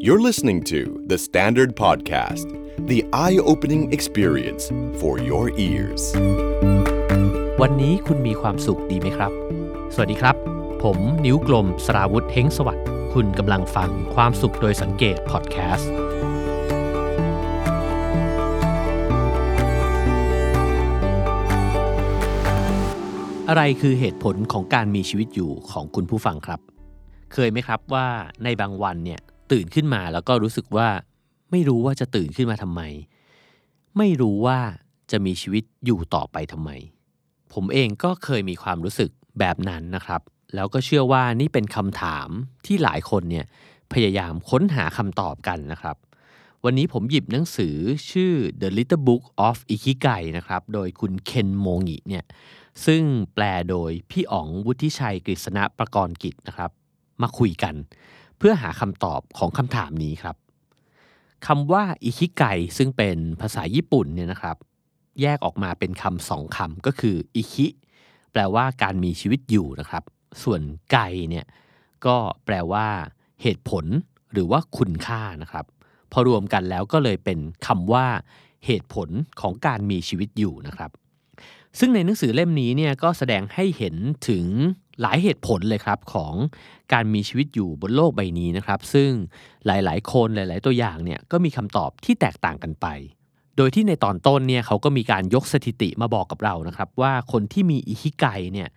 You're listening to The Standard Podcast, the eye opening experience for your ears. วันนี้คุณมีความสุขดีไหมครับ สวัสดีครับ ผมนิ้วกลมสราวุธเฮงสวัสดิ์คุณกำลังฟังความสุขโดยสังเกตพอดแคสต์อะไรคือเหตุผลของการมีชีวิตอยู่ของคุณผู้ฟังครับ เคยไหมครับว่าในบางวันเนี่ย ตื่นขึ้นมาแล้วก็รู้สึกว่า ไม่รู้ว่าจะตื่นขึ้นมาทำไม ไม่รู้ว่าจะมีชีวิตอยู่ต่อไปทำไม ผมเองก็เคยมีความรู้สึกแบบนั้นนะครับ แล้วก็เชื่อว่านี่เป็นคำถามที่หลายคนเนี่ยพยายามค้นหาคำตอบกันนะครับ วันนี้ผมหยิบหนังสือชื่อ The Little Book of Ikigai นะครับ โดยคุณเคนโมงิเนี่ยซึ่งแปลโดยพี่อ๋องวุฒิชัยกฤษณะประกรณ์กิจนะครับ มาคุยกัน พื่อหาคำตอบของคำถามนี้ครับคำว่าอิคิไกซึ่งเป็นภาษาญี่ปุ่นเนี่ยนะครับ แยกออกมาเป็นคำสองคำก็คืออิคิแปลว่าการมีชีวิตอยู่นะครับ ส่วนไกเนี่ยก็แปลว่า เหตุผลหรือว่าคุณค่านะครับ พอรวมกันแล้วก็เลยเป็นคำว่า เหตุผลของการมีชีวิตอยู่นะครับ ซึ่งในหนังสือเล่มนี้เนี่ยก็แสดงให้เห็นถึงหลายเหตุผลเลยครับของการมีชีวิตอยู่บนโลกใบนี้นะครับ ซึ่งหลายๆ คนหลาย ๆ ตัวอย่างเนี่ยก็มีคำตอบที่แตกต่างกันไป โดยที่ในตอนต้นเนี่ยเขาก็มีการยกสถิติมาบอกกับเรานะครับ ว่าคนที่มีอิคิไกเนี่ย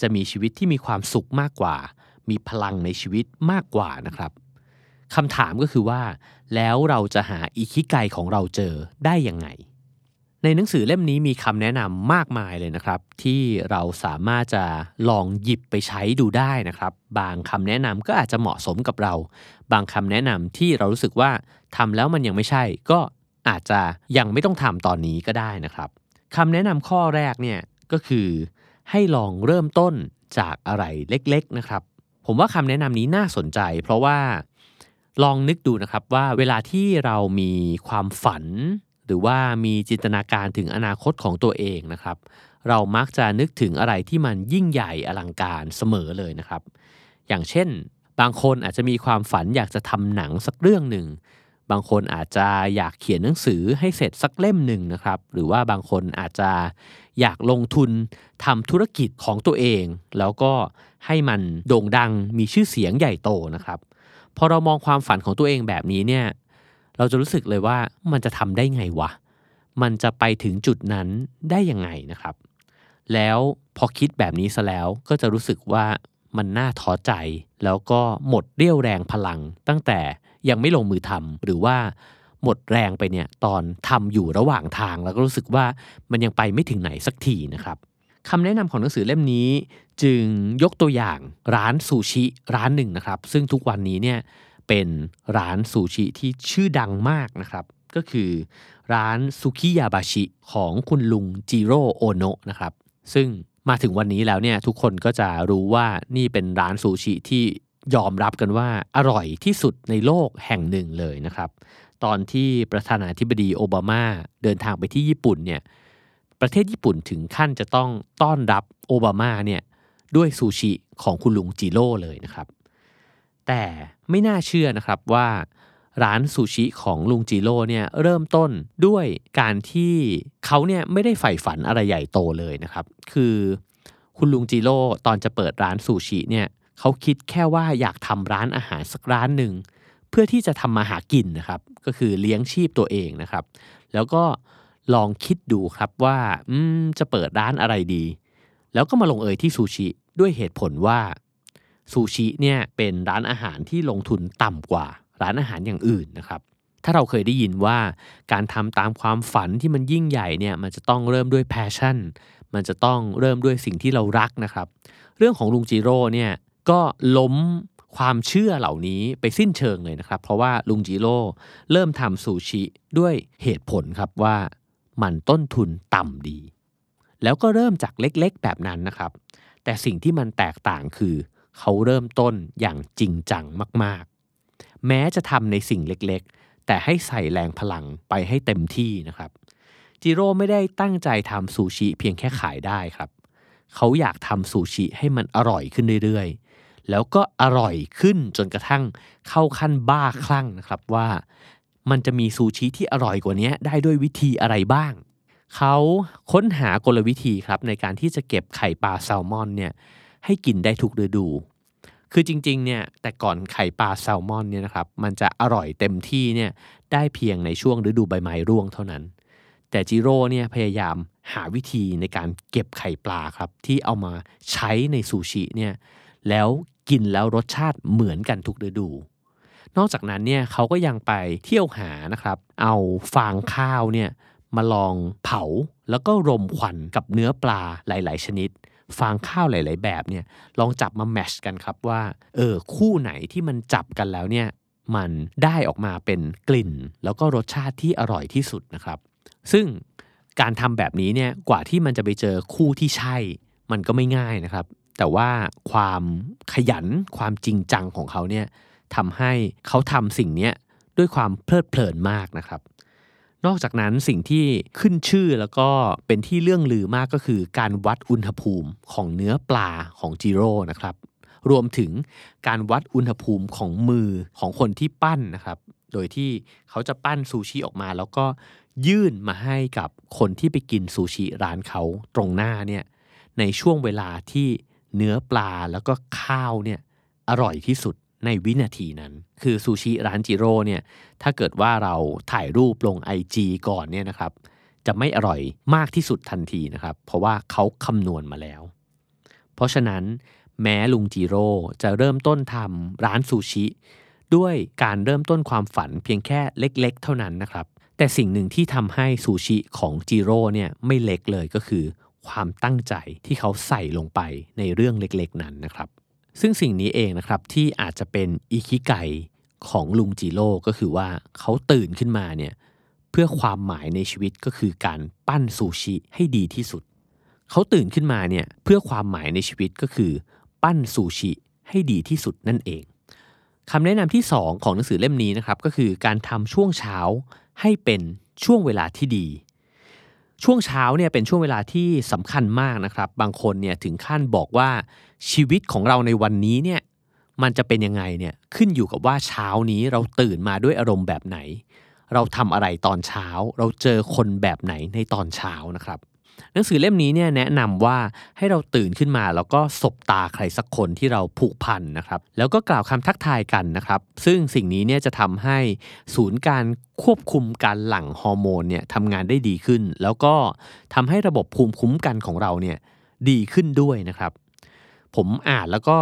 จะมีชีวิตที่มีความสุขมากกว่า มีพลังในชีวิตมากกว่านะครับคำถามก็คือว่า แล้วเราจะหาอิคิไกของเราเจอได้ยังไง ในหนังสือเล่มนี้มีคำแนะนำมากมายเลยนะครับ ที่เราสามารถจะลองหยิบไปใช้ดูได้นะครับ บางคำแนะนำก็อาจจะเหมาะสมกับเรา บางคำแนะนำที่เรารู้สึกว่าทำแล้วมันยังไม่ใช่ ก็อาจจะยังไม่ต้องทำตอนนี้ก็ได้นะครับคำแนะนำข้อแรกเนี่ยก็คือให้ลองเริ่มต้นจากอะไรเล็กๆนะครับ ผมว่าคำแนะนำนี้น่าสนใจ เพราะว่าลองนึกดูนะครับว่าเวลาที่เรามีความฝัน หรือว่ามีจินตนาการถึงอนาคตของตัวเองนะครับ เรามักจะนึกถึงอะไรที่มันยิ่งใหญ่อลังการเสมอเลยนะครับ อย่างเช่น บางคนอาจจะมีความฝันอยากจะทำหนังสักเรื่องหนึ่ง บางคนอาจจะอยากเขียนหนังสือให้เสร็จสักเล่มหนึ่งนะครับ หรือว่าบางคนอาจจะอยากลงทุนทำธุรกิจของตัวเอง แล้วก็ให้มันโด่งดังมีชื่อเสียงใหญ่โตนะครับพอเรามองความฝันของตัวเองแบบนี้เนี่ย เราจะรู้สึกเลยว่ามันจะทำได้ไงวะ มันจะไปถึงจุดนั้นได้ยังไงนะครับ แล้วพอคิดแบบนี้ซะแล้วก็จะรู้สึกว่ามันน่าท้อใจ แล้วก็หมดเรี่ยวแรงพลัง ตั้งแต่ยังไม่ลงมือทำหรือว่าหมดแรงไปเนี่ยตอนทำอยู่ระหว่างทาง แล้วก็รู้สึกว่ามันยังไปไม่ถึงไหนสักทีนะครับคำแนะนำของหนังสือเล่มนี้ จึงยกตัวอย่างร้านซูชิร้านหนึ่งนะครับ ซึ่งทุกวันนี้เนี่ย เป็นร้านซูชิที่ชื่อดังมากนะครับ ก็คือร้านซุกิยาบาชิของคุณลุงจิโร่โอโนะนะครับ ซึ่งมาถึงวันนี้แล้วเนี่ยทุกคนก็จะรู้ว่านี่เป็นร้านซูชิที่ยอมรับกันว่าอร่อยที่สุดในโลกแห่งหนึ่งเลยนะครับ ตอนที่ประธานาธิบดีโอบามาเดินทางไปที่ญี่ปุ่นเนี่ยประเทศญี่ปุ่นถึงขั้นจะต้องต้อนรับโอบามาเนี่ยด้วยซูชิของคุณลุงจิโร่เลยนะครับ แต่ไม่น่าเชื่อนะครับว่าร้านซูชิของลุงจิโร่เนี่ยเริ่มต้นด้วยการที่เขาเนี่ยไม่ได้ใฝ่ฝันอะไรใหญ่โตเลยนะครับ คือคุณลุงจิโร่ตอนจะเปิดร้านซูชิเนี่ยเขาคิดแค่ว่าอยากทำร้านอาหารสักร้านหนึ่งเพื่อที่จะทำมาหากินนะครับ ก็คือเลี้ยงชีพตัวเองนะครับ แล้วก็ลองคิดดูครับว่าจะเปิดร้านอะไรดี แล้วก็มาลงเอยที่ซูชิด้วยเหตุผลว่า ซูชิเนี่ยเป็นร้านอาหารที่ลงทุนต่ำกว่าร้านอาหารอย่างอื่นนะครับ ถ้าเราเคยได้ยินว่าการทำตามความฝันที่มันยิ่งใหญ่เนี่ยมันจะต้องเริ่มด้วยแพชชั่น มันจะต้องเริ่มด้วยสิ่งที่เรารักนะครับ เรื่องของลุงจิโร่เนี่ยก็ล้มความเชื่อเหล่านี้ไปสิ้นเชิงเลยนะครับ เพราะว่าลุงจิโร่เริ่มทำซูชิด้วยเหตุผลครับว่ามันต้นทุนต่ำดี แล้วก็เริ่มจากเล็กๆแบบนั้นนะครับ แต่สิ่งที่มันแตกต่างคือ เขาเริ่มต้นอย่างจริงจังมาก ๆ แม้จะทำในสิ่งเล็กๆ แต่ให้ใส่แรงพลังไปให้เต็มที่นะครับ จิโร่ไม่ได้ตั้งใจทำซูชิเพียงแค่ขายได้ครับ เขาอยากทำซูชิให้มันอร่อยขึ้นเรื่อยๆ แล้วก็อร่อยขึ้นจนกระทั่งเข้าขั้นบ้าคลั่งนะครับว่า มันจะมีซูชิที่อร่อยกว่านี้ได้ด้วยวิธีอะไรบ้างเขาค้นหากลวิธีครับในการที่จะเก็บไข่ปลาแซลมอนเนี่ย ให้กินได้ทุกฤดู คือจริงๆเนี่ยแต่ก่อนไข่ปลาแซลมอนเนี่ยนะครับมันจะอร่อยเต็มที่เนี่ยได้เพียงในช่วงฤดูใบไม้ร่วงเท่านั้น แต่จิโร่เนี่ยพยายามหาวิธีในการเก็บไข่ปลาครับที่เอามาใช้ในซูชิเนี่ยแล้วกินแล้วรสชาติเหมือนกันทุกฤดู นอกจากนั้นเนี่ยเขาก็ยังไปเที่ยวหานะครับ เอาฟางข้าวเนี่ยมาลองเผาแล้วก็รมควันกับเนื้อปลาหลาย ๆ ชนิด ฟางข้าวหลาย ๆ แบบเนี่ยลองจับมาแมชกันครับว่าเออคู่ไหนที่มันจับกันแล้วเนี่ยมันได้ออกมาเป็นกลิ่น แล้วก็รสชาติที่อร่อยที่สุดนะครับ ซึ่งการทำแบบนี้เนี่ยกว่าที่มันจะไปเจอคู่ที่ใช่ มันก็ไม่ง่ายนะครับ แต่ว่าความขยันความจริงจังของเขาเนี่ยทำให้เขาทำสิ่งนี้ด้วยความเพลิดเพลินมากนะครับ นอกจากนั้นสิ่งที่ขึ้นชื่อแล้วก็เป็นที่เรื่องลือมากก็คือการวัดอุณหภูมิของเนื้อปลาของจิโร่นะครับรวมถึงการวัดอุณหภูมิของมือของคนที่ปั้นนะครับ โดยที่เขาจะปั้นซูชิออกมา แล้วก็ยื่นมาให้กับคนที่ไปกินซูชิร้านเขาตรงหน้าเนี่ยในช่วงเวลาที่เนื้อปลาแล้วก็ข้าวเนี่ยอร่อยที่สุด ในวินาทีนั้น คือซูชิร้านจิโร่เนี่ยถ้าเกิดว่าเราถ่ายรูปลง IG ก่อนเนี่ยนะครับจะไม่อร่อยมากที่สุดทันทีนะครับ เพราะว่าเขาคำนวณมาแล้ว เพราะฉะนั้นแม้ลุงจิโร่จะเริ่มต้นทำร้านซูชิด้วยการเริ่มต้นความฝันเพียงแค่เล็กๆ เท่านั้นนะครับ แต่สิ่งหนึ่งที่ทำให้ซูชิของจิโร่เนี่ยไม่เล็กเลยก็คือ ความตั้งใจที่เขาใส่ลงไปในเรื่องเล็กๆ นั้นนะครับ ซึ่งสิ่งนี้เองนะครับที่อาจจะเป็นอิคิไกของลุงจิโร่ก็คือว่าเขาตื่นขึ้นมาเนี่ยเพื่อความหมายในชีวิตก็คือการปั้นซูชิให้ดีที่สุด เขาตื่นขึ้นมาเนี่ยเพื่อความหมายในชีวิตก็คือ ปั้นซูชิให้ดีที่สุดนั่นเองคำแนะนำที่ 2 ของหนังสือเล่มนี้นะครับก็คือการทำช่วงเช้าให้เป็นช่วงเวลาที่ดี ช่วงเช้าเนี่ยเป็นช่วงเวลาที่สำคัญมากนะครับ บางคนเนี่ยถึงขั้นบอกว่าชีวิตของเราในวันนี้เนี่ยมันจะเป็นยังไงเนี่ยขึ้นอยู่กับว่าเช้านี้เราตื่นมาด้วยอารมณ์แบบไหน เราทำอะไรตอนเช้า เราเจอคนแบบไหนในตอนเช้านะครับ หนังสือเล่มนี้เนี่ยแนะนำว่าให้เราตื่นขึ้นมา แล้วก็สบตาใครสักคนที่เราผูกพันนะครับ แล้วก็กล่าวคำทักทายกันนะครับ ซึ่งสิ่งนี้เนี่ยจะทำให้ศูนย์การควบคุมการหลั่งฮอร์โมนเนี่ยทำงานได้ดีขึ้น แล้วก็ทำให้ระบบภูมิคุ้มกันของเราเนี่ยดีขึ้นด้วยนะครับ ผมอ่านแล้วก็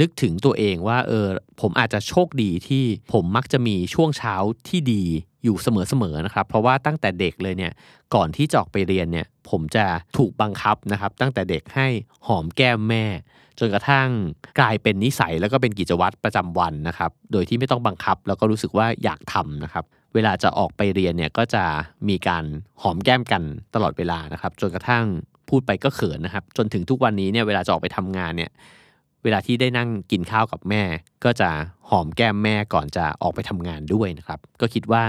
นึกถึงตัวเองว่าเออผมอาจจะโชคดีที่ผมมักจะมีช่วงเช้าที่ดีอยู่เสมอๆนะครับ เพราะว่าตั้งแต่เด็กเลยเนี่ยก่อนที่จะออกไปเรียนเนี่ยผมจะถูกบังคับนะครับ ตั้งแต่เด็กให้หอมแก้มแม่ จนกระทั่งกลายเป็นนิสัยแล้วก็เป็นกิจวัตรประจำวันนะครับ โดยที่ไม่ต้องบังคับแล้วก็รู้สึกว่าอยากทำนะครับ เวลาจะออกไปเรียนเนี่ยก็จะมีการหอมแก้มกันตลอดเวลานะครับ จนกระทั่งพูดไปก็เขินนะครับ จนถึงทุกวันนี้เนี่ยเวลาจะออกไปทำงานเนี่ย เวลาที่ได้นั่งกินข้าวกับแม่ ก็จะหอมแก้มแม่ก่อนจะออกไปทำงานด้วยนะครับ ก็คิดว่า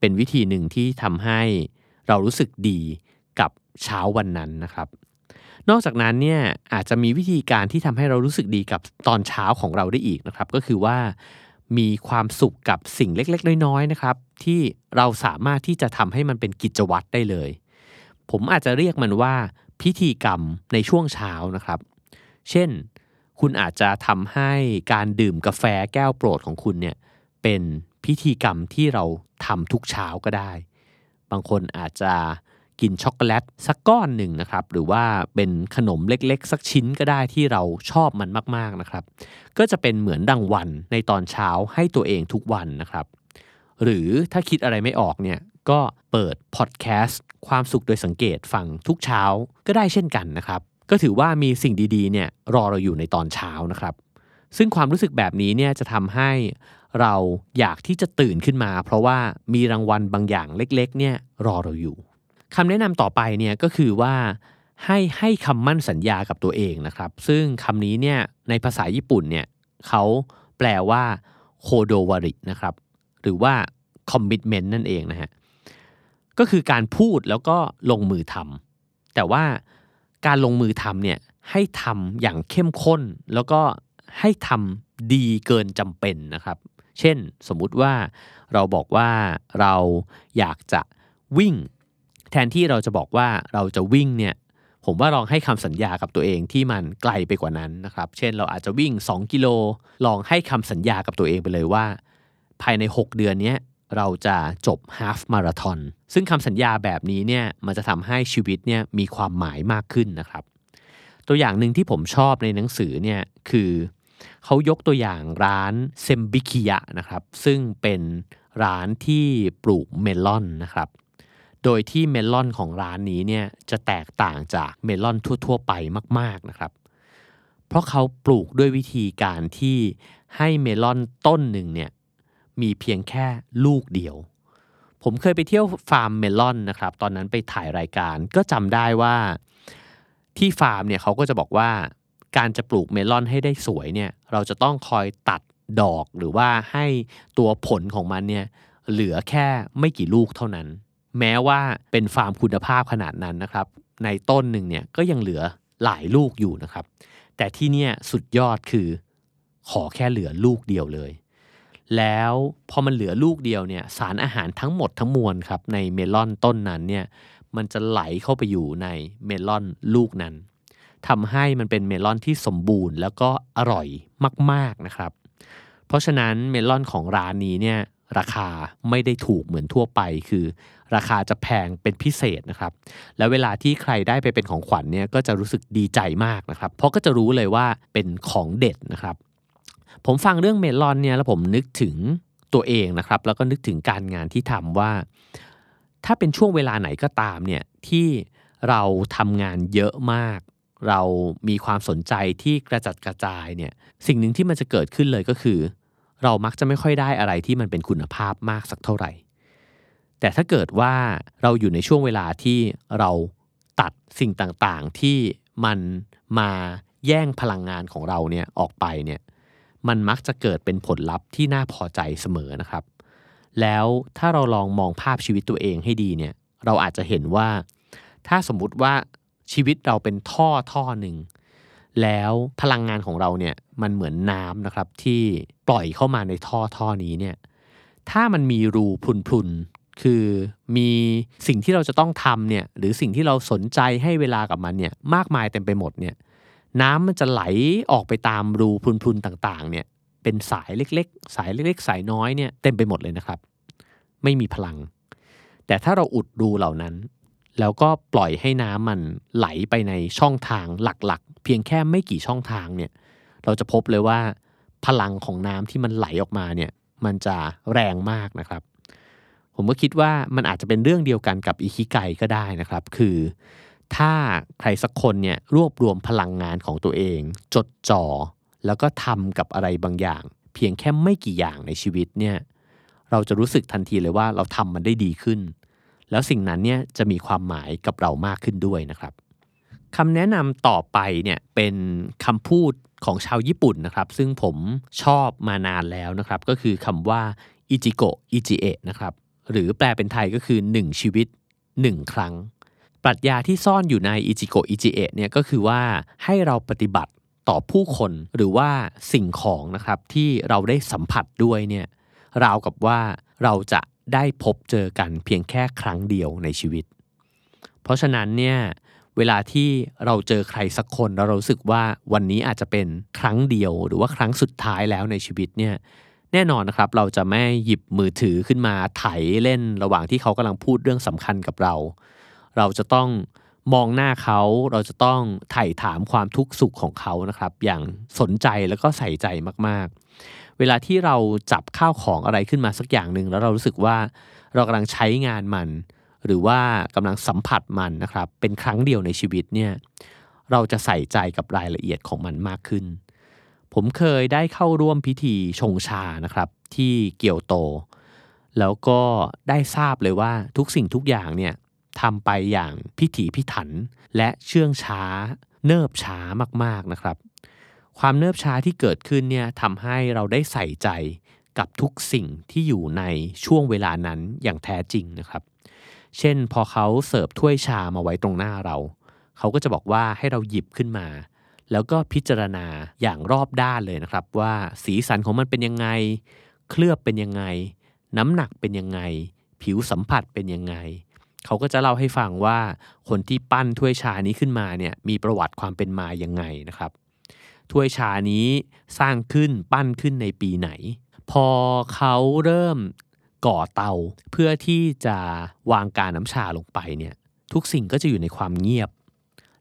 เป็นวิธีหนึ่งที่ทำให้เรารู้สึกดีกับเช้าวันนั้นนะครับ นอกจากนั้นเนี่ยอาจจะมีวิธีการที่ทำให้เรารู้สึกดีกับตอนเช้าของเราได้อีกนะครับ ก็คือว่ามีความสุขกับสิ่งเล็กๆ น้อยๆนะครับที่เราสามารถที่จะทำให้มันเป็นกิจวัตรได้เลย ผมอาจจะเรียกมันว่าพิธีกรรมในช่วงเช้านะครับ เช่น คุณอาจจะทำให้การดื่มกาแฟแก้วโปรดของคุณเนี่ยเป็นพิธีกรรมที่เราทำทุกเช้าก็ได้ บางคนอาจจะกินช็อกโกแลตสักก้อนหนึ่งนะครับ หรือว่าเป็นขนมเล็กๆ สักชิ้นก็ได้ที่เราชอบมันมากๆนะครับ ก็จะเป็นเหมือนรางวัลในตอนเช้าให้ตัวเองทุกวันนะครับ หรือถ้าคิดอะไรไม่ออกเนี่ยก็เปิดพอดแคสต์ความสุขโดยสังเกตฟังทุกเช้าก็ได้เช่นกันนะครับ ก็ถือว่ามีสิ่งดีๆเนี่ยรอเราอยู่ในตอนเช้านะครับ ซึ่งความรู้สึกแบบนี้เนี่ยจะทำให้เราอยากที่จะตื่นขึ้นมา เพราะว่ามีรางวัลบางอย่างเล็กๆเนี่ยรอเราอยู่คำแนะนำต่อไปเนี่ยก็คือว่าให้ให้คำมั่นสัญญากับตัวเองนะครับ ซึ่งคำนี้เนี่ยในภาษาญี่ปุ่นเนี่ยเขาแปลว่าโคโดวารินะครับ หรือว่าคอมมิชเมนต์นั่นเองนะฮะก็คือการพูดแล้วก็ลงมือทำแต่ว่า การลงมือทำเนี่ยให้ทำอย่างเข้มข้น แล้วก็ให้ทำดีเกินจำเป็นนะครับ เช่นสมมุติว่าเราบอกว่าเราอยากจะวิ่ง แทนที่เราจะบอกว่าเราจะวิ่งเนี่ยผมว่าลองให้คำสัญญากับตัวเองที่มันไกลไปกว่านั้นนะครับ เช่นเราอาจจะวิ่ง 2 กิโล ลองให้คำสัญญากับตัวเองไปเลยว่า ภายใน 6 เดือนนี้ เราจะจบฮาฟมาราทอนซึ่งคำสัญญาแบบนี้เนี่ยมันจะทำให้ชีวิตเนี่ยมีความหมายมากขึ้นนะครับ ตัวอย่างหนึ่งที่ผมชอบในหนังสือเนี่ยคือเขายกตัวอย่างร้านเซมบิคิยะนะครับ ซึ่งเป็นร้านที่ปลูกเมลอนนะครับ โดยที่เมลอนของร้านนี้เนี่ยจะแตกต่างจากเมลอนทั่ว ๆ ไปมาก ๆนะครับ เพราะเขาปลูกด้วยวิธีการที่ให้เมลอนต้นหนึ่งเนี่ย มีเพียงแค่ลูกเดียว ผมเคยไปเที่ยวฟาร์มเมลอนนะครับ ตอนนั้นไปถ่ายรายการก็จำได้ว่าที่ฟาร์มเนี่ยเขาก็จะบอกว่าการจะปลูกเมลอนให้ได้สวยเนี่ยเราจะต้องคอยตัดดอกหรือว่าให้ตัวผลของมันเนี่ยเหลือแค่ไม่กี่ลูกเท่านั้น แม้ว่าเป็นฟาร์มคุณภาพขนาดนั้นนะครับ ในต้นหนึ่งเนี่ยก็ยังเหลือหลายลูกอยู่นะครับ แต่ที่เนี่ยสุดยอดคือขอแค่เหลือลูกเดียวเลย แล้วพอมันเหลือลูกเดียวเนี่ยสารอาหารทั้งหมดทั้งมวลครับในเมลอนต้นนั้นเนี่ยมันจะไหลเข้าไปอยู่ในเมลอนลูกนั้นทำให้มันเป็นเมลอนที่สมบูรณ์แล้วก็อร่อยมากๆนะครับ เพราะฉะนั้นเมลอนของร้านนี้เนี่ยราคาไม่ได้ถูกเหมือนทั่วไป คือ ราคาจะแพงเป็นพิเศษนะครับ แล้วเวลาที่ใครได้ไปเป็นของขวัญเนี่ยก็จะรู้สึกดีใจมากนะครับ เพราะก็จะรู้เลยว่าเป็นของเด็ดนะครับ ผมฟังเรื่องเมลอนเนี่ยแล้วผมนึกถึงตัวเองนะครับ แล้วก็นึกถึงการงานที่ทำว่า ถ้าเป็นช่วงเวลาไหนก็ตามเนี่ยที่เราทำงานเยอะมาก เรามีความสนใจที่กระจัดกระจายเนี่ยสิ่งหนึ่งที่มันจะเกิดขึ้นเลยก็คือ เรามักจะไม่ค่อยได้อะไรที่มันเป็นคุณภาพมากสักเท่าไหร่ แต่ถ้าเกิดว่าเราอยู่ในช่วงเวลาที่เราตัดสิ่งต่างๆที่มันมาแย่งพลังงานของเราเนี่ยออกไปเนี่ย มันมักจะเกิดเป็นผลลัพธ์ที่น่าพอใจเสมอนะครับ แล้วถ้าเราลองมองภาพชีวิตตัวเองให้ดีเนี่ย เราอาจจะเห็นว่า ถ้าสมมุติว่าชีวิตเราเป็นท่อท่อหนึ่ง แล้วพลังงานของเราเนี่ยมันเหมือนน้ำนะครับที่ปล่อยเข้ามาในท่อท่อนี้เนี่ย ถ้ามันมีรูพรุนๆ คือมีสิ่งที่เราจะต้องทำเนี่ยหรือสิ่งที่เราสนใจให้เวลากับมันเนี่ยมากมายเต็มไปหมดเนี่ย น้ำมันจะไหลออกไปตามรูพรุนๆต่างๆ เนี่ยเป็นสายเล็กๆ สายเล็กๆ สายน้อยเนี่ยเต็มไปหมดเลยนะครับ ไม่มีพลัง แต่ถ้าเราอุดรูเหล่านั้น แล้วก็ปล่อยให้น้ำมันไหลไปในช่องทางหลักๆ เพียงแค่ไม่กี่ช่องทางเนี่ยเราจะพบเลยว่าพลังของน้ำที่มันไหลออกมาเนี่ยมันจะแรงมากนะครับ ผมก็คิดว่ามันอาจจะเป็นเรื่องเดียวกันกับอิคิไกก็ได้นะครับ คือ ถ้าใครสักคนเนี่ยรวบรวมพลังงานของตัวเอง จดจ่อแล้วก็ทำกับอะไรบางอย่าง เพียงแค่ไม่กี่อย่างในชีวิตเนี่ยเราจะรู้สึกทันทีเลยว่าเราทำมันได้ดีขึ้น แล้วสิ่งนั้นเนี่ยจะมีความหมายกับเรามากขึ้นด้วยนะครับคำแนะนำต่อไปเนี่ยเป็นคำพูดของชาวญี่ปุ่นนะครับ ซึ่งผมชอบมานานแล้วนะครับ ก็คือคำว่าอิจิโกะอิจิเอะนะครับ หรือแปลเป็นไทยก็คือ 1 ชีวิต 1 ครั้ง ปรัชญาที่ซ่อนอยู่ในอิจิโกะอิจิเอะเนี่ยก็คือว่าให้เราปฏิบัติต่อผู้คนหรือว่าสิ่งของนะครับที่เราได้สัมผัสด้วยเนี่ยราวกับว่าเราจะได้พบเจอกันเพียงแค่ครั้งเดียวในชีวิต เพราะฉะนั้นเนี่ยเวลาที่เราเจอใครสักคนแล้วเรารู้สึกว่าวันนี้อาจจะเป็นครั้งเดียว หรือว่าครั้งสุดท้ายแล้วในชีวิตเนี่ยแน่นอนนะครับเราจะไม่หยิบมือถือขึ้นมาไถเล่นระหว่างที่เขากำลังพูดเรื่องสำคัญกับเรา เราจะต้องมองหน้าเขาเราจะต้องไถ่ถามความทุกข์สุขของเขานะครับ อย่างสนใจแล้วก็ใส่ใจมากๆ เวลาที่เราจับข้าวของอะไรขึ้นมาสักอย่างหนึ่งแล้วเรารู้สึกว่าเรากำลังใช้งานมัน หรือว่ากำลังสัมผัสมันนะครับ เป็นครั้งเดียวในชีวิตเนี่ยเราจะใส่ใจกับรายละเอียดของมันมากขึ้น ผมเคยได้เข้าร่วมพิธีชงชานะครับที่เกียวโต แล้วก็ได้ทราบเลยว่าทุกสิ่งทุกอย่างเนี่ย ทำไปอย่างพิถีพิถัน และเชื่องช้า เนิบช้ามากๆนะครับ ความเนิบช้าที่เกิดขึ้นเนี่ยทำให้เราได้ใส่ใจกับทุกสิ่งที่อยู่ในช่วงเวลานั้นอย่างแท้จริงนะครับ เช่นพอเขาเสิร์ฟถ้วยชามาไว้ตรงหน้าเรา เขาก็จะบอกว่าให้เราหยิบขึ้นมา แล้วก็พิจารณาอย่างรอบด้านเลยนะครับ ว่าสีสันของมันเป็นยังไง เคลือบเป็นยังไง น้ำหนักเป็นยังไง ผิวสัมผัสเป็นยังไง เขาก็จะเล่าให้ฟังว่าคนที่ปั้นถ้วยชานี้ขึ้นมาเนี่ยมีประวัติความเป็นมายังไงนะครับ ถ้วยชานี้สร้างขึ้นปั้นขึ้นในปีไหน พอเขาเริ่มก่อเตาเพื่อที่จะวางการน้ำชาลงไปเนี่ยทุกสิ่งก็จะอยู่ในความเงียบ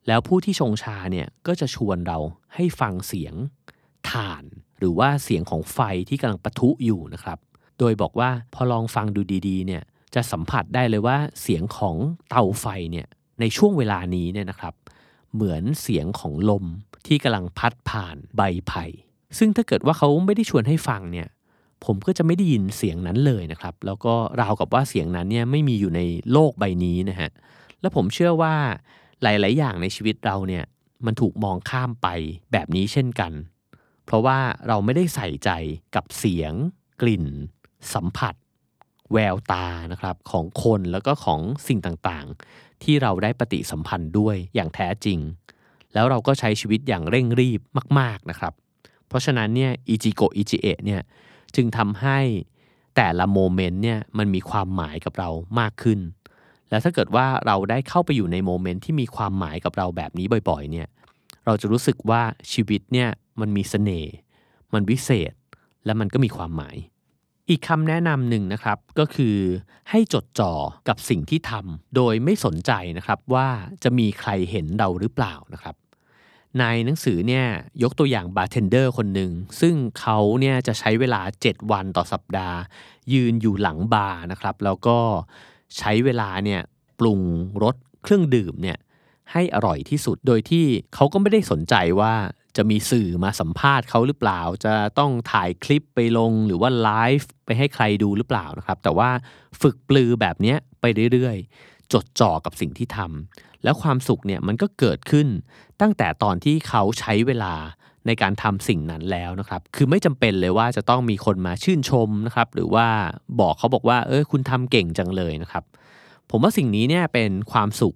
แล้วผู้ที่ชงชาเนี่ยก็จะชวนเราให้ฟังเสียงถ่าน หรือว่าเสียงของไฟที่กำลังปะทุอยู่นะครับ โดยบอกว่าพอลองฟังดูดีๆเนี่ย จะสัมผัสได้เลยว่าเสียงของเตาไฟเนี่ยในช่วงเวลานี้เนี่ยนะครับ เหมือนเสียงของลมที่กำลังพัดผ่านใบไผ่ซึ่งถ้าเกิดว่าเขาไม่ได้ชวนให้ฟังเนี่ยผมก็จะไม่ได้ยินเสียงนั้นเลยนะครับ แล้วก็ราวกับว่าเสียงนั้นเนี่ยไม่มีอยู่ในโลกใบนี้นะฮะและผมเชื่อว่าหลาย ๆ อย่างในชีวิตเราเนี่ยมันถูกมองข้ามไปแบบนี้เช่นกัน เพราะว่าเราไม่ได้ใส่ใจกับเสียง กลิ่น สัมผัส แววตานะครับของคนแล้วก็ของสิ่งต่างๆ ที่เราได้ปฏิสัมพันธ์ด้วยอย่างแท้จริง แล้วเราก็ใช้ชีวิตอย่างเร่งรีบมาก ๆนะครับ เพราะฉะนั้นเนี่ยอิจิโกอิจิเอะเนี่ยจึงทำให้แต่ละโมเมนต์เนี่ยมันมีความหมายกับเรามากขึ้น แล้วถ้าเกิดว่าเราได้เข้าไปอยู่ในโมเมนต์ที่มีความหมายกับเราแบบนี้บ่อยๆเนี่ยเราจะรู้สึกว่าชีวิตเนี่ยมันมีเสน่ห์มันวิเศษ และมันก็มีความหมาย อีกคำแนะนำหนึ่งนะครับก็คือให้จดจ่อกับสิ่งที่ทำโดยไม่สนใจนะครับว่าจะมีใครเห็นเราหรือเปล่านะครับในหนังสือเนี่ยยกตัวอย่างบาร์เทนเดอร์คนหนึ่งซึ่งเขาเนี่ยจะใช้เวลา 7 วันต่อสัปดาห์ ยืนอยู่หลังบาร์นะครับแล้วก็ใช้เวลาเนี่ยปรุงรสเครื่องดื่มเนี่ย ให้อร่อยที่สุด โดยที่เขาก็ไม่ได้สนใจว่าจะมีสื่อมาสัมภาษณ์เขาหรือเปล่า จะต้องถ่ายคลิปไปลงหรือว่าไลฟ์ไปให้ใครดูหรือเปล่านะครับ แต่ว่าฝึกปรือแบบนี้ไปเรื่อยๆ จดจ่อกับสิ่งที่ทำแล้วความสุขเนี่ยมันก็เกิดขึ้น ตั้งแต่ตอนที่เขาใช้เวลาในการทำสิ่งนั้นแล้วนะครับ คือไม่จำเป็นเลยว่าจะต้องมีคนมาชื่นชมนะครับ หรือว่าบอกเขาบอกว่า เออคุณทำเก่งจังเลยนะครับ ผมว่าสิ่งนี้เนี่ยเป็นความสุข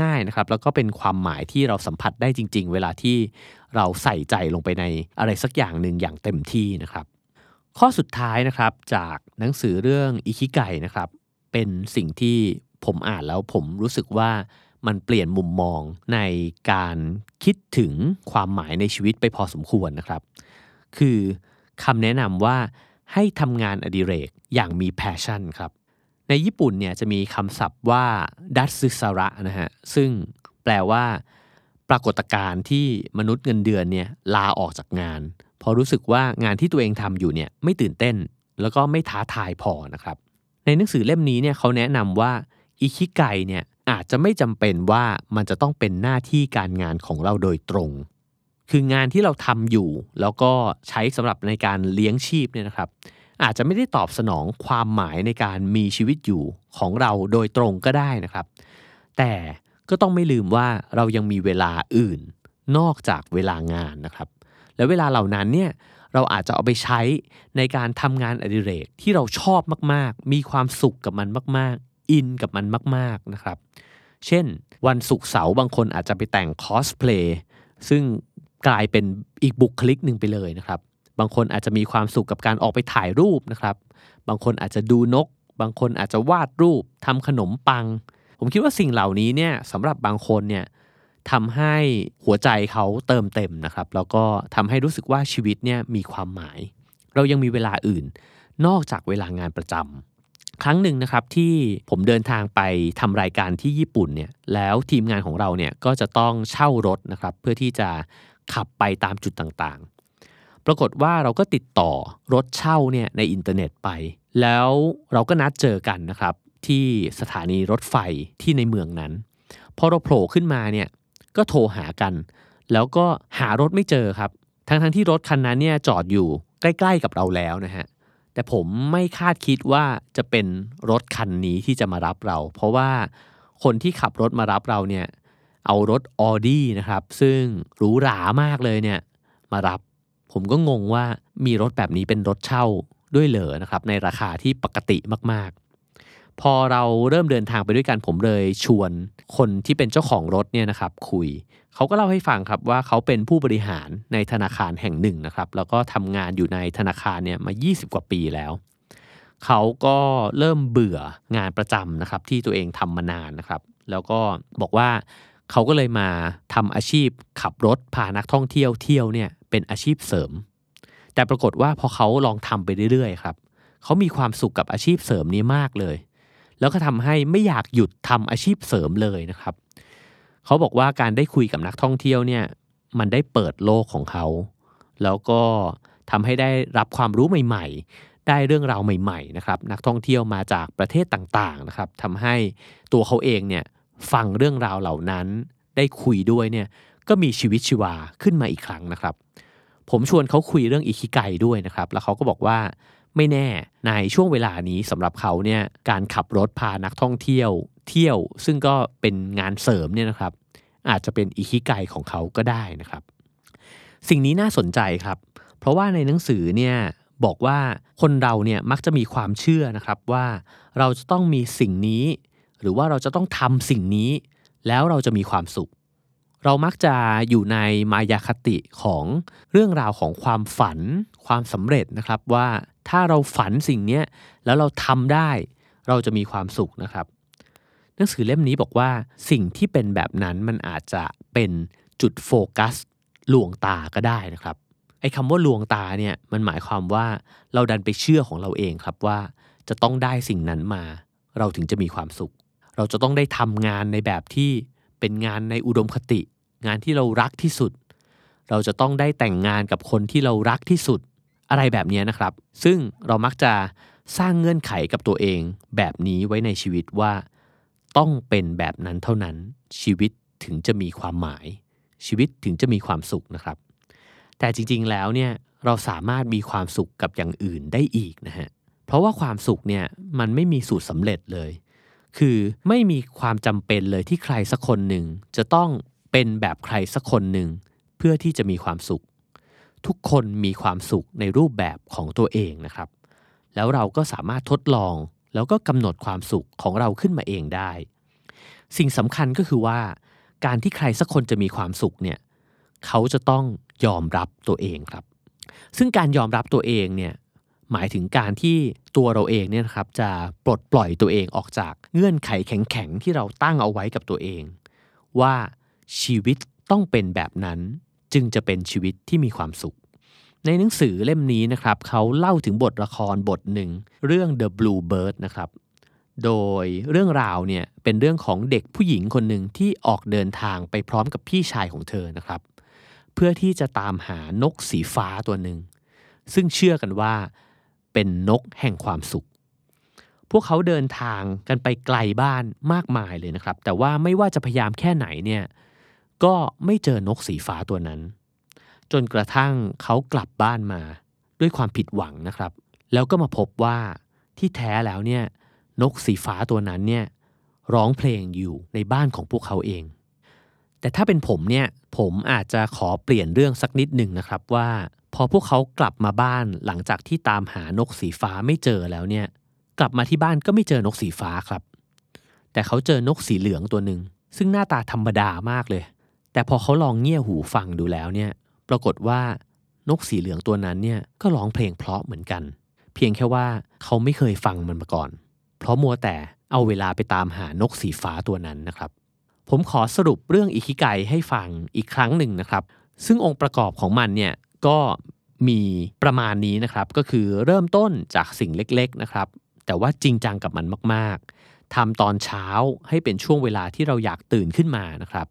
ง่ายๆนะครับแล้วก็เป็นความหมายที่เราสัมผัสได้จริง ๆ เวลาที่เราใส่ใจลงไปในอะไรสักอย่างหนึ่งอย่างเต็มที่นะครับข้อสุดท้ายนะครับจากหนังสือเรื่องอิคิไกนะครับเป็นสิ่งที่ผมอ่านแล้วผมรู้สึกว่ามันเปลี่ยนมุมมองในการคิดถึงความหมายในชีวิตไปพอสมควรนะครับ คือคำแนะนำว่าให้ทำงานอดิเรกอย่างมีแพชชั่นครับ ในญี่ปุ่นเนี่ยจะมีคำศัพท์ว่าดัตซึสระนะฮะซึ่งแปลว่า ปรากฏการณ์ที่มนุษย์เงินเดือนเนี่ยลาออกจากงาน พอรู้สึกว่างานที่ตัวเองทำอยู่เนี่ยไม่ตื่นเต้น แล้วก็ไม่ท้าทายพอนะครับ ในหนังสือเล่มนี้เนี่ยเขาแนะนำว่าอิคิไกเนี่ยอาจจะไม่จำเป็นว่ามันจะต้องเป็นหน้าที่การงานของเราโดยตรง คืองานที่เราทำอยู่ แล้วก็ใช้สำหรับในการเลี้ยงชีพเนี่ยนะครับ อาจจะไม่ได้ตอบสนองความหมายในการมีชีวิตอยู่ของเราโดยตรงก็ได้นะครับ แต่ก็ต้องไม่ลืมว่าเรายังมีเวลาอื่นนอกจากเวลางานนะครับ และเวลาเหล่านั้นเนี่ยเราอาจจะเอาไปใช้ในการทำงานอดิเรกที่เราชอบมาก ๆ มีความสุขกับมันมาก ๆ อินกับมันมาก ๆ นะครับ เช่น วันศุกร์เสาร์บางคนอาจจะไปแต่งคอสเพลย์ซึ่งกลายเป็นอีกบุคลิกหนึ่งไปเลยนะครับ บางคนอาจจะมีความสุขกับการออกไปถ่ายรูปนะครับ บางคนอาจจะดูนก บางคนอาจจะวาดรูปทำขนมปัง ผมคิดว่าสิ่งเหล่านี้เนี่ยสำหรับบางคนเนี่ยทำให้หัวใจเขาเติมเต็มนะครับ แล้วก็ทำให้รู้สึกว่าชีวิตเนี่ยมีความหมาย เรายังมีเวลาอื่น นอกจากเวลางานประจำครั้งหนึ่งนะครับที่ผมเดินทางไปทำรายการที่ญี่ปุ่นเนี่ยแล้วทีมงานของเราเนี่ยก็จะต้องเช่ารถนะครับเพื่อที่จะขับไปตามจุดต่าง ปรากฏว่าเราก็ติดต่อรถเช่าเนี่ยในอินเทอร์เน็ตไป แล้วเราก็นัดเจอกันนะครับ ที่สถานีรถไฟที่ในเมืองนั้น พอเราโผล่ขึ้นมาเนี่ยก็โทรหากัน แล้วก็หารถไม่เจอครับ ทั้งทั้งที่รถคันนั้นเนี่ยจอดอยู่ใกล้ ๆกับเราแล้วนะฮะแต่ผมไม่คาดคิดว่าจะเป็นรถคันนี้ที่จะมารับเรา เพราะว่าคนที่ขับรถมารับเราเนี่ยเอารถออดี้นะครับ ซึ่งหรูหรามากเลยเนี่ยมารับ ผมก็งงว่ามีรถแบบนี้เป็นรถเช่าด้วยเหรอนะครับในราคาที่ปกติมากๆ พอเราเริ่มเดินทางไปด้วยกันผมเลยชวนคนที่เป็นเจ้าของรถเนี่ยนะครับคุยเขาก็เล่าให้ฟังครับว่าเขาเป็นผู้บริหารในธนาคารแห่งหนึ่งนะครับแล้วก็ทำงานอยู่ในธนาคารเนี่ยมา 20 กว่าปีแล้วเขาก็เริ่มเบื่องานประจำนะครับที่ตัวเองทำมานานนะครับ แล้วก็บอกว่าเขาก็เลยมาทำอาชีพขับรถพานักท่องเที่ยวเที่ยวเนี่ยเป็นอาชีพเสริม แต่ปรากฏว่าพอเขาลองทำไปเรื่อยๆครับเขามีความสุขกับอาชีพเสริมนี้มากเลย แล้วก็ทำให้ไม่อยากหยุดทำอาชีพเสริมเลยนะครับเขาบอกว่าการได้คุยกับนักท่องเที่ยวเนี่ยมันได้เปิดโลกของเขา แล้วก็ทำให้ได้รับความรู้ใหม่ ๆ ได้เรื่องราวใหม่ๆนะครับนักท่องเที่ยวมาจากประเทศต่างๆนะครับทำให้ตัวเขาเองเนี่ยฟังเรื่องราวเหล่านั้นได้คุยด้วยเนี่ย ก็มีชีวิตชีวาขึ้นมาอีกครั้งนะครับ ผมชวนเขาคุยเรื่องอิคิไกด้วยนะครับ แล้วเขาก็บอกว่าไม่แน่ในช่วงเวลานี้สำหรับเขาเนี่ยการขับรถพานักท่องเที่ยว เที่ยวซึ่งก็เป็นงานเสริมเนี่ยนะครับ อาจจะเป็นอิคิไกของเขาก็ได้นะครับ สิ่งนี้น่าสนใจครับ เพราะว่าในหนังสือเนี่ยบอกว่าคนเราเนี่ยมักจะมีความเชื่อนะครับว่าเราจะต้องมีสิ่งนี้ หรือว่าเราจะต้องทำสิ่งนี้ แล้วเราจะมีความสุข เรามักจะอยู่ในมายาคติของเรื่องราวของความฝัน ความสำเร็จนะครับว่าถ้าเราฝันสิ่งนี้แล้วเราทำได้เราจะมีความสุขนะครับ หนังสือเล่มนี้บอกว่าสิ่งที่เป็นแบบนั้นมันอาจจะเป็นจุดโฟกัสลวงตาก็ได้นะครับไอ้คำว่าลวงตาเนี่ยมันหมายความว่าเราดันไปเชื่อของเราเองครับว่าจะต้องได้สิ่งนั้นมา เราถึงจะมีความสุข เราจะต้องได้ทำงานในแบบที่ เป็นงานในอุดมคติ งานที่เรารักที่สุด เราจะต้องได้แต่งงานกับคนที่เรารักที่สุดอะไรแบบนี้นะครับ ซึ่งเรามักจะสร้างเงื่อนไขกับตัวเอง แบบนี้ไว้ในชีวิตว่า ต้องเป็นแบบนั้นเท่านั้น ชีวิตถึงจะมีความหมาย ชีวิตถึงจะมีความสุขนะครับ แต่จริงๆแล้วเนี่ยเราสามารถมีความสุขกับอย่างอื่นได้อีกนะฮะเพราะว่าความสุขเนี่ยมันไม่มีสูตรสำเร็จเลย คือไม่มีความจำเป็นเลยที่ใครสักคนหนึ่งจะต้องเป็นแบบใครสักคนหนึ่งเพื่อที่จะมีความสุข ทุกคนมีความสุขในรูปแบบของตัวเองนะครับ แล้วเราก็สามารถทดลองแล้วก็กำหนดความสุขของเราขึ้นมาเองได้ สิ่งสำคัญก็คือว่า การที่ใครสักคนจะมีความสุขเนี่ยเขาจะต้องยอมรับตัวเองครับ ซึ่งการยอมรับตัวเองเนี่ย หมายถึงการที่ตัวเราเองเนี่ยครับจะปลดปล่อยตัวเองออกจากเงื่อนไขแข็งๆที่เราตั้งเอาไว้กับตัวเอง ว่าชีวิตต้องเป็นแบบนั้น จึงจะเป็นชีวิตที่มีความสุข ในหนังสือเล่มนี้นะครับเขาเล่าถึงบทละครบทหนึ่ง เรื่อง The Blue Bird นะครับโดยเรื่องราวเนี่ยเป็นเรื่องของเด็กผู้หญิงคนหนึ่งที่ออกเดินทางไปพร้อมกับพี่ชายของเธอนะครับ เพื่อที่จะตามหานกสีฟ้าตัวหนึ่งซึ่งเชื่อกันว่า เป็นนกแห่งความสุข พวกเขาเดินทางกันไปไกลบ้านมากมายเลยนะครับ แต่ว่าไม่ว่าจะพยายามแค่ไหนเนี่ยก็ไม่เจอนกสีฟ้าตัวนั้น จนกระทั่งเขากลับบ้านมาด้วยความผิดหวังนะครับ แล้วก็มาพบว่าที่แท้แล้วเนี่ยนกสีฟ้าตัวนั้นเนี่ยร้องเพลงอยู่ในบ้านของพวกเขาเอง แต่ถ้าเป็นผมเนี่ยผมอาจจะขอเปลี่ยนเรื่องสักนิดหนึ่งนะครับว่า พอพวกเขากลับมาบ้านหลังจากที่ตามหานกสีฟ้าไม่เจอแล้วเนี่ย กลับมาที่บ้านก็ไม่เจอนกสีฟ้าครับ แต่เขาเจอนกสีเหลืองตัวหนึ่งซึ่งหน้าตาธรรมดามากเลย แต่พอเขาลองเงี่ยหูฟังดูแล้วเนี่ย ปรากฏว่านกสีเหลืองตัวนั้นเนี่ยก็ร้องเพลงเพราะเหมือนกัน เพียงแค่ว่าเขาไม่เคยฟังมันมาก่อน เพราะมัวแต่เอาเวลาไปตามหานกสีฟ้าตัวนั้นนะครับ ผมขอสรุปเรื่องอิคิไกให้ฟังอีกครั้งหนึ่งนะครับ ซึ่งองค์ประกอบของมันเนี่ย ก็มีประมาณนี้นะครับ ก็คือเริ่มต้นจากสิ่งเล็กๆนะครับ แต่ว่าจริงจังกับมันมากๆทำตอนเช้าให้เป็นช่วงเวลาที่เราอยากตื่นขึ้นมานะครับ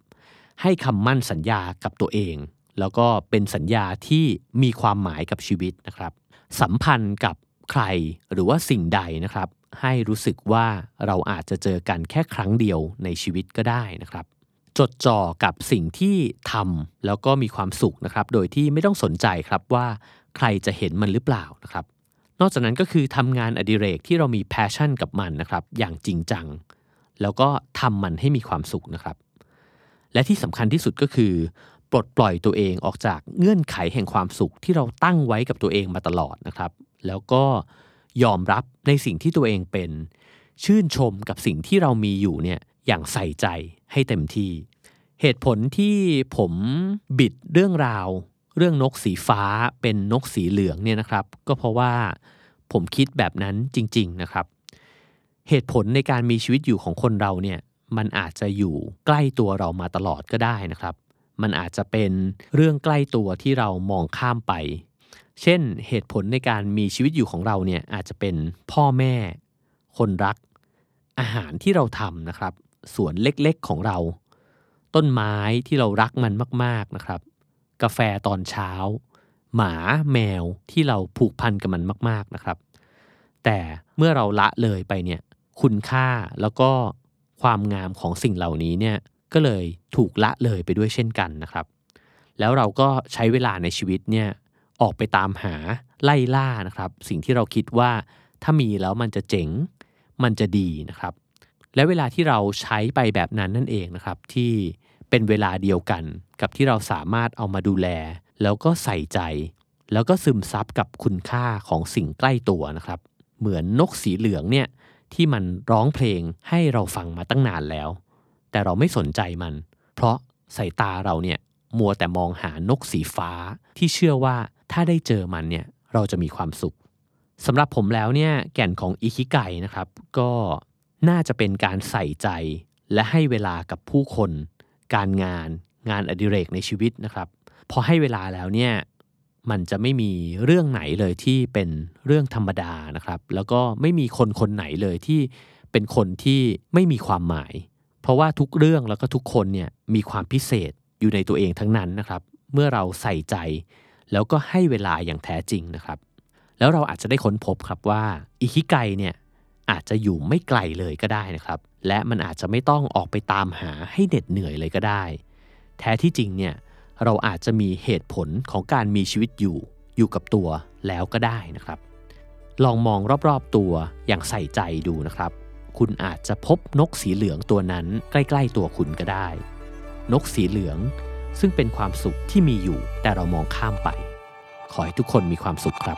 ให้คำมั่นสัญญากับตัวเอง แล้วก็เป็นสัญญาที่มีความหมายกับชีวิตนะครับ สัมพันธ์กับใครหรือว่าสิ่งใดนะครับ ให้รู้สึกว่าเราอาจจะเจอกันแค่ครั้งเดียวในชีวิตก็ได้นะครับ จดจ่อกับสิ่งที่ทำแล้วก็มีความสุขนะครับ โดยที่ไม่ต้องสนใจครับว่าใครจะเห็นมันหรือเปล่านะครับ นอกจากนั้นก็คือทำงานอดิเรกที่เรามีแพชชั่นกับมันนะครับ อย่างจริงจัง แล้วก็ทำมันให้มีความสุขนะครับ และที่สำคัญที่สุดก็คือ ปลดปล่อยตัวเองออกจากเงื่อนไขแห่งความสุขที่เราตั้งไว้กับตัวเองมาตลอดนะครับ แล้วก็ยอมรับในสิ่งที่ตัวเองเป็น ชื่นชมกับสิ่งที่เรามีอยู่เนี่ย อย่างใส่ใจให้เต็มที่ เหตุผลที่ผมบิดเรื่องราว เรื่องนกสีฟ้าเป็นนกสีเหลืองเนี่ยนะครับ ก็เพราะว่าผมคิดแบบนั้นจริง ๆนะครับ เหตุผลในการมีชีวิตอยู่ของคนเราเนี่ยมันอาจจะอยู่ใกล้ตัวเรามาตลอดก็ได้นะครับ มันอาจจะเป็นเรื่องใกล้ตัวที่เรามองข้ามไป เช่นเหตุผลในการมีชีวิตอยู่ของเราเนี่ยอาจจะเป็นพ่อแม่ คนรัก อาหารที่เราทำนะครับ สวนเล็กๆของเรา ต้นไม้ที่เรารักมันมากๆนะครับ กาแฟตอนเช้า หมาแมวที่เราผูกพันกับมันมากๆนะครับ แต่เมื่อเราละเลยไปเนี่ยคุณค่าแล้วก็ความงามของสิ่งเหล่านี้เนี่ยก็เลยถูกละเลยไปด้วยเช่นกันนะครับ แล้วเราก็ใช้เวลาในชีวิตเนี่ยออกไปตามหาไล่ล่านะครับ สิ่งที่เราคิดว่าถ้ามีแล้วมันจะเจ๋งมันจะดีนะครับ และเวลาที่เราใช้ไปแบบนั้นนั่นเองนะครับที่เป็นเวลาเดียวกันกับที่เราสามารถเอามาดูแล แล้วก็ใส่ใจ แล้วก็ซึมซับกับคุณค่าของสิ่งใกล้ตัวนะครับ เหมือนนกสีเหลืองเนี่ยที่มันร้องเพลงให้เราฟังมาตั้งนานแล้ว แต่เราไม่สนใจมัน เพราะสายตาเราเนี่ยมัวแต่มองหานกสีฟ้าที่เชื่อว่าถ้าได้เจอมันเนี่ยเราจะมีความสุขสำหรับผมแล้วเนี่ยแก่นของอิคิไกนะครับ ก็ น่าจะเป็นการใส่ใจและให้เวลากับผู้คน การงาน งานอดิเรกในชีวิตนะครับพอให้เวลาแล้วเนี่ยมันจะไม่มีเรื่องไหนเลยที่เป็นเรื่องธรรมดานะครับ แล้วก็ไม่มีคนคนไหนเลยที่เป็นคนที่ไม่มีความหมาย เพราะว่าทุกเรื่องแล้วก็ทุกคนเนี่ยมีความพิเศษอยู่ในตัวเองทั้งนั้นนะครับ เมื่อเราใส่ใจ แล้วก็ให้เวลาอย่างแท้จริงนะครับ แล้วเราอาจจะได้ค้นพบครับว่าอิคิไกเนี่ย อาจจะอยู่ไม่ไกลเลยก็ได้นะครับ และมันอาจจะไม่ต้องออกไปตามหาให้เหน็ดเหนื่อยเลยก็ได้ แท้ที่จริงเนี่ยเราอาจจะมีเหตุผลของการมีชีวิตอยู่อยู่กับตัวแล้วก็ได้นะครับ ลองมองรอบๆตัวอย่างใส่ใจดูนะครับ คุณอาจจะพบนกสีเหลืองตัวนั้นใกล้ๆตัวคุณก็ได้ นกสีเหลืองซึ่งเป็นความสุขที่มีอยู่แต่เรามองข้ามไป ขอให้ทุกคนมีความสุขครับ